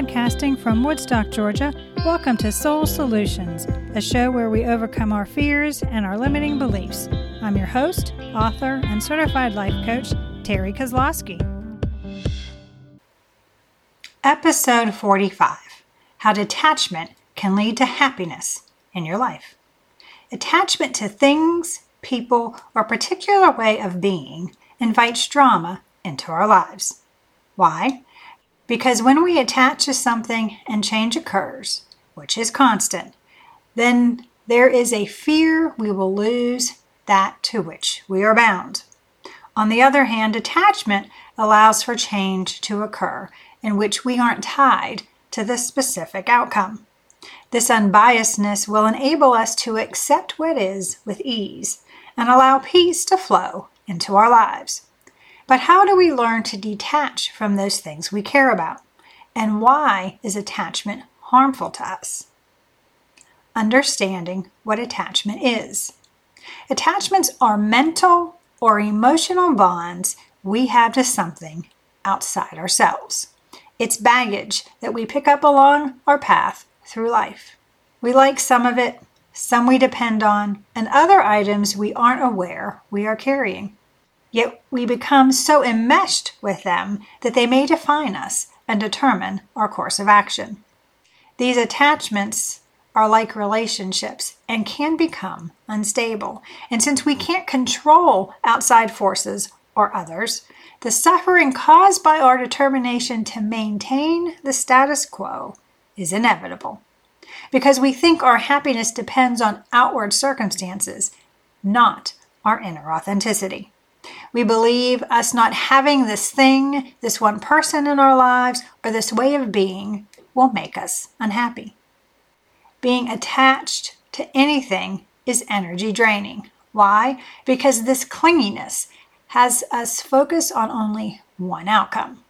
Podcasting from Woodstock, Georgia, welcome to Soul Solutions, a show where we overcome our fears and our limiting beliefs. I'm your host, author, and certified life coach, Terri Kozlowski. Episode 45 How Detachment Can Lead to Happiness in Your Life. Attachment to things, people, or particular way of being invites drama into our lives. Why? Because when we attach to something and change occurs, which is constant, then there is a fear we will lose that to which we are bound. On the other hand, attachment allows for change to occur in which we aren't tied to the specific outcome. This unbiasedness will enable us to accept what is with ease and allow peace to flow into our lives. But how do we learn to detach from those things we care about? And why is attachment harmful to us? Understanding what attachment is. Attachments are mental or emotional bonds we have to something outside ourselves. It's baggage that we pick up along our path through life. We like some of it, some we depend on, and other items we aren't aware we are carrying. Yet we become so enmeshed with them that they may define us and determine our course of action. These attachments are like relationships and can become unstable. And since we can't control outside forces or others, the suffering caused by our determination to maintain the status quo is inevitable. Because we think our happiness depends on outward circumstances, not our inner authenticity. We believe us not having this thing, this one person in our lives, or this way of being will make us unhappy. Being attached to anything is energy draining. Why? Because this clinginess has us focus on only one outcome.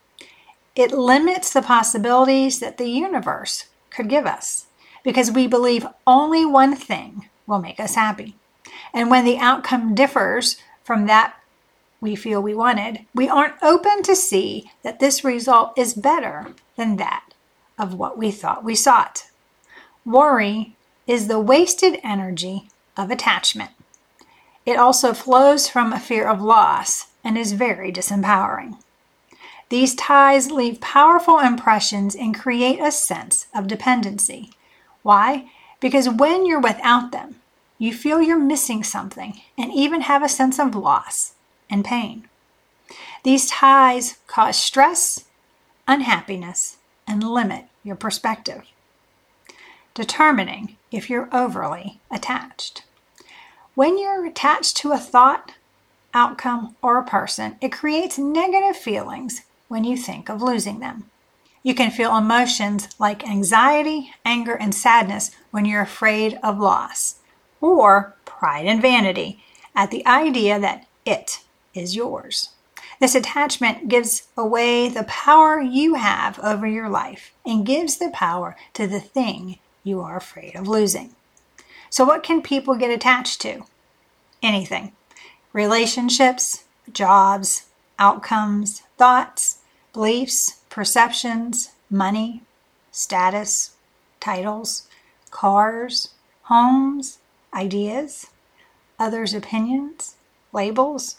It limits the possibilities that the universe could give us because we believe only one thing will make us happy. And when the outcome differs from that we feel we wanted, we aren't open to see that this result is better than that of what we thought we sought. Worry is the wasted energy of attachment. It also flows from a fear of loss and is very disempowering. These ties leave powerful impressions and create a sense of dependency. Why? Because when you're without them, you feel you're missing something and even have a sense of loss and pain. These ties cause stress, unhappiness, and limit your perspective. Determining if you're overly attached. When you're attached to a thought, outcome, or a person, it creates negative feelings when you think of losing them. You can feel emotions like anxiety, anger, and sadness when you're afraid of loss, or pride and vanity at the idea that it is yours. This attachment gives away the power you have over your life and gives the power to the thing you are afraid of losing. So, what can people get attached to? Anything relationships, jobs, outcomes, thoughts, beliefs, perceptions, money, status, titles, cars, homes, ideas, others' opinions, labels,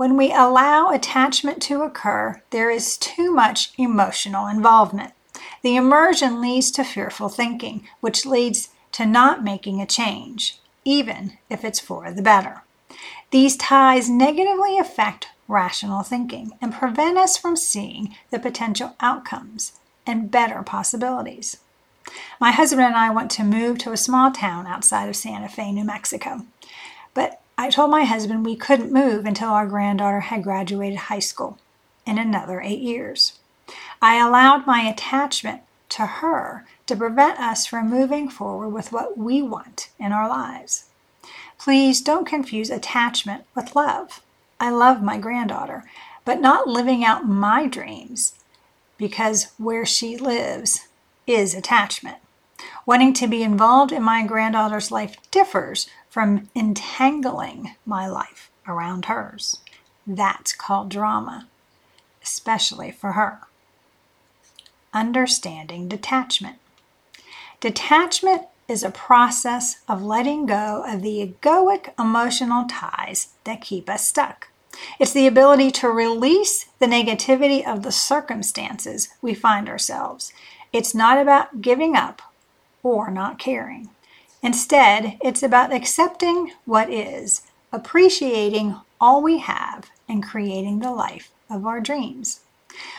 when we allow attachment to occur, there is too much emotional involvement. The immersion leads to fearful thinking, which leads to not making a change, even if it's for the better. These ties negatively affect rational thinking and prevent us from seeing the potential outcomes and better possibilities. My husband and I want to move to a small town outside of Santa Fe, New Mexico. But I told my husband we couldn't move until our granddaughter had graduated high school in another eight years. I allowed my attachment to her to prevent us from moving forward with what we want in our lives. Please don't confuse attachment with love. I love my granddaughter, but not living out my dreams because where she lives is attachment. Wanting to be involved in my granddaughter's life differs from entangling my life around hers. That's called drama, especially for her. understanding detachment. Detachment is a process of letting go of the egoic emotional ties that keep us stuck. It's the ability to release the negativity of the circumstances we find ourselves. It's not about giving up or not caring. Instead, it's about accepting what is, appreciating all we have, and creating the life of our dreams.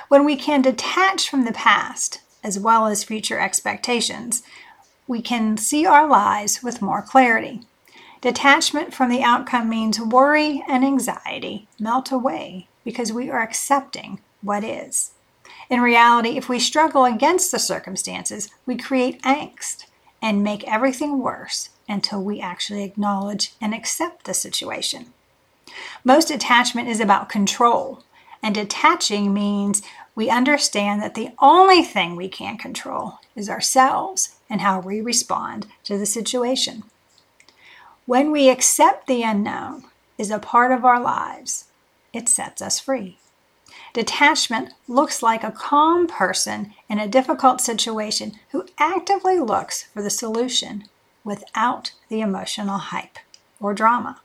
When we can detach from the past, as well as future expectations, we can see our lives with more clarity. Detachment from the outcome means worry and anxiety melt away because we are accepting what is. In reality, if we struggle against the circumstances, we create angst and make everything worse until we actually acknowledge and accept the situation. Most attachment is about control, and detaching means we understand that the only thing we can control is ourselves and how we respond to the situation. When we accept the unknown is a part of our lives, it sets us free. Detachment looks like a calm person in a difficult situation who actively looks for the solution without the emotional hype or drama.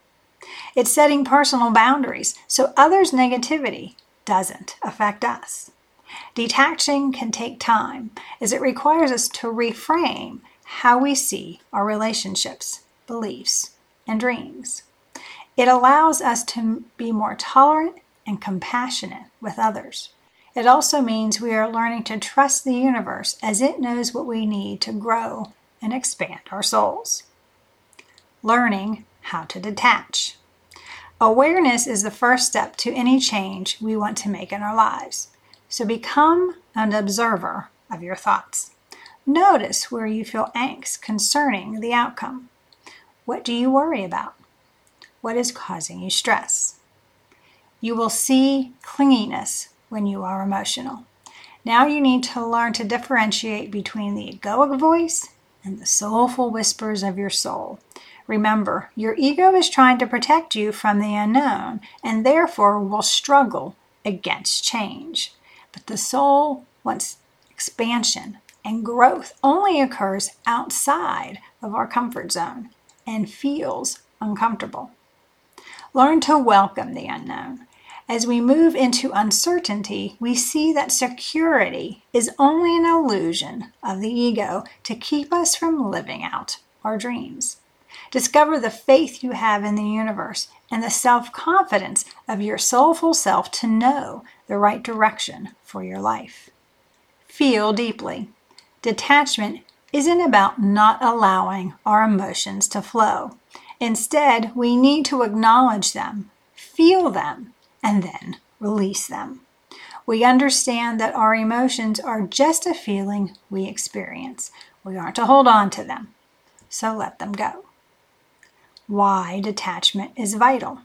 It's setting personal boundaries so others' negativity doesn't affect us. Detaching can take time as it requires us to reframe how we see our relationships, beliefs, and dreams. It allows us to be more tolerant and compassionate with others. It also means we are learning to trust the universe as it knows what we need to grow and expand our souls. Learning how to detach. Awareness is the first step to any change we want to make in our lives. So become an observer of your thoughts. Notice where you feel angst concerning the outcome. What do you worry about? What is causing you stress? You will see clinginess when you are emotional. Now you need to learn to differentiate between the egoic voice and the soulful whispers of your soul. Remember, your ego is trying to protect you from the unknown and therefore will struggle against change. But the soul wants expansion, and growth only occurs outside of our comfort zone and feels uncomfortable. Learn to welcome the unknown. As we move into uncertainty, we see that security is only an illusion of the ego to keep us from living out our dreams. Discover the faith you have in the universe and the self confidence of your soulful self to know the right direction for your life. Feel deeply. Detachment isn't about not allowing our emotions to flow. Instead, we need to acknowledge them, feel them, and then release them. We understand that our emotions are just a feeling we experience. We aren't to hold on to them, so let them go why detachment is vital.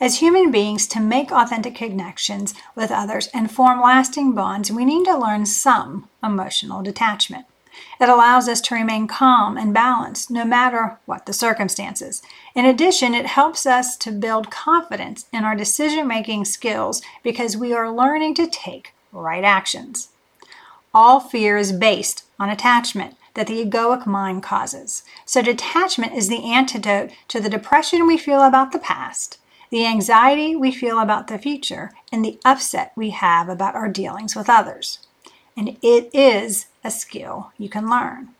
As human beings, to make authentic connections with others and form lasting bonds, we need to learn some emotional detachment. It allows us to remain calm and balanced no matter what the circumstances. In addition, it helps us to build confidence in our decision making skills because we are learning to take right actions. All fear is based on attachment that the egoic mind causes. So, detachment is the antidote to the depression we feel about the past, the anxiety we feel about the future, and the upset we have about our dealings with others. And it is a skill you can learn.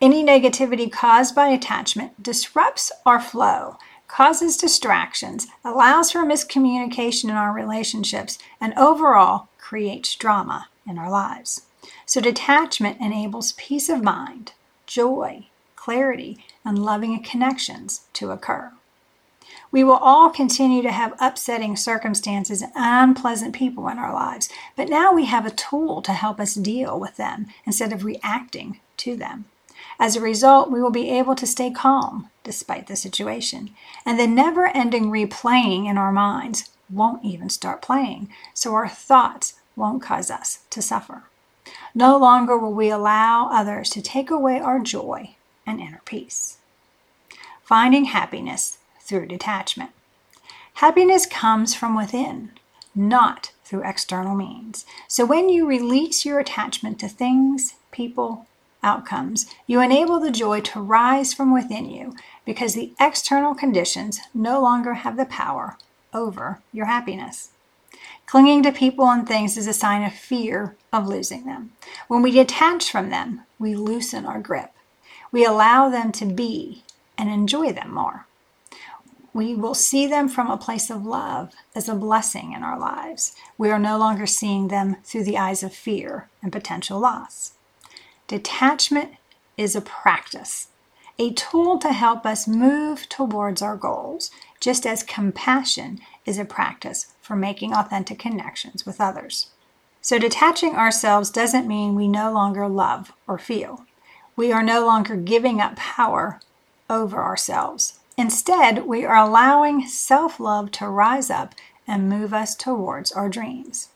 Any negativity caused by attachment disrupts our flow, causes distractions, allows for miscommunication in our relationships, and overall creates drama in our lives. So, detachment enables peace of mind, joy, clarity, and loving connections to occur. We will all continue to have upsetting circumstances and unpleasant people in our lives, but now we have a tool to help us deal with them instead of reacting to them. As a result, we will be able to stay calm despite the situation, and the never ending replaying in our minds won't even start playing, so our thoughts won't cause us to suffer. No longer will we allow others to take away our joy and inner peace. Finding happiness through detachment. Happiness comes from within, not through external means. So when you release your attachment to things, people, outcomes, you enable the joy to rise from within you because the external conditions no longer have the power over your happiness. Clinging to people and things is a sign of fear of losing them. When we detach from them, we loosen our grip. We allow them to be and enjoy them more. We will see them from a place of love as a blessing in our lives. We are no longer seeing them through the eyes of fear and potential loss. Detachment is a practice, a tool to help us move towards our goals, just as compassion is a practice for making authentic connections with others. So, detaching ourselves doesn't mean we no longer love or feel. We are no longer giving up power over ourselves. Instead, we are allowing self love to rise up and move us towards our dreams.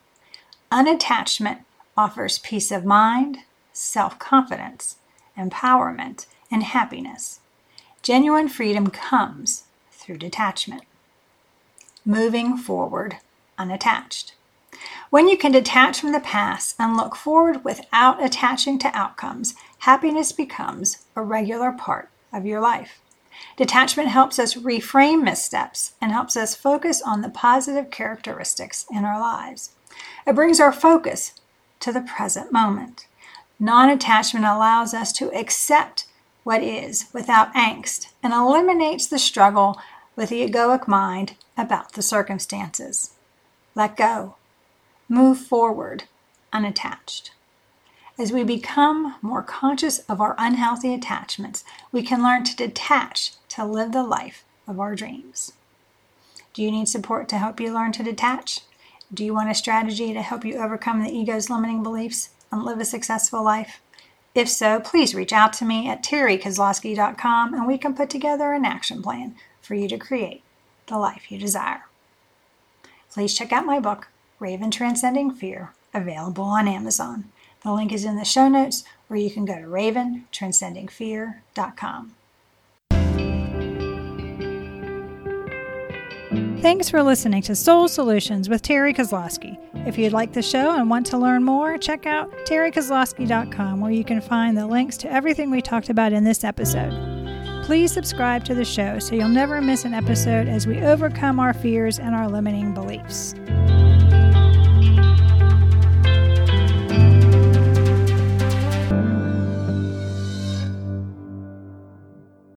Unattachment offers peace of mind, self confidence, empowerment, and happiness. Genuine freedom comes through detachment. Moving forward unattached. When you can detach from the past and look forward without attaching to outcomes, happiness becomes a regular part of your life. Detachment helps us reframe missteps and helps us focus on the positive characteristics in our lives. It brings our focus to the present moment. Non attachment allows us to accept what is without angst and eliminates the struggle with the egoic mind about the circumstances. Let go. Move forward unattached. As we become more conscious of our unhealthy attachments, we can learn to detach to live the life of our dreams. Do you need support to help you learn to detach? Do you want a strategy to help you overcome the ego's limiting beliefs and live a successful life? If so, please reach out to me at terrikozlowski.com and we can put together an action plan for you to create the life you desire. Please check out my book, Raven Transcending Fear, available on Amazon. The link is in the show notes, or you can go to raventranscendingfear.com. Thanks for listening to Soul Solutions with Terri Kozlowski. If you'd like the show and want to learn more, check out terrikozlowski.com where you can find the links to everything we talked about in this episode. Please subscribe to the show so you'll never miss an episode as we overcome our fears and our limiting beliefs.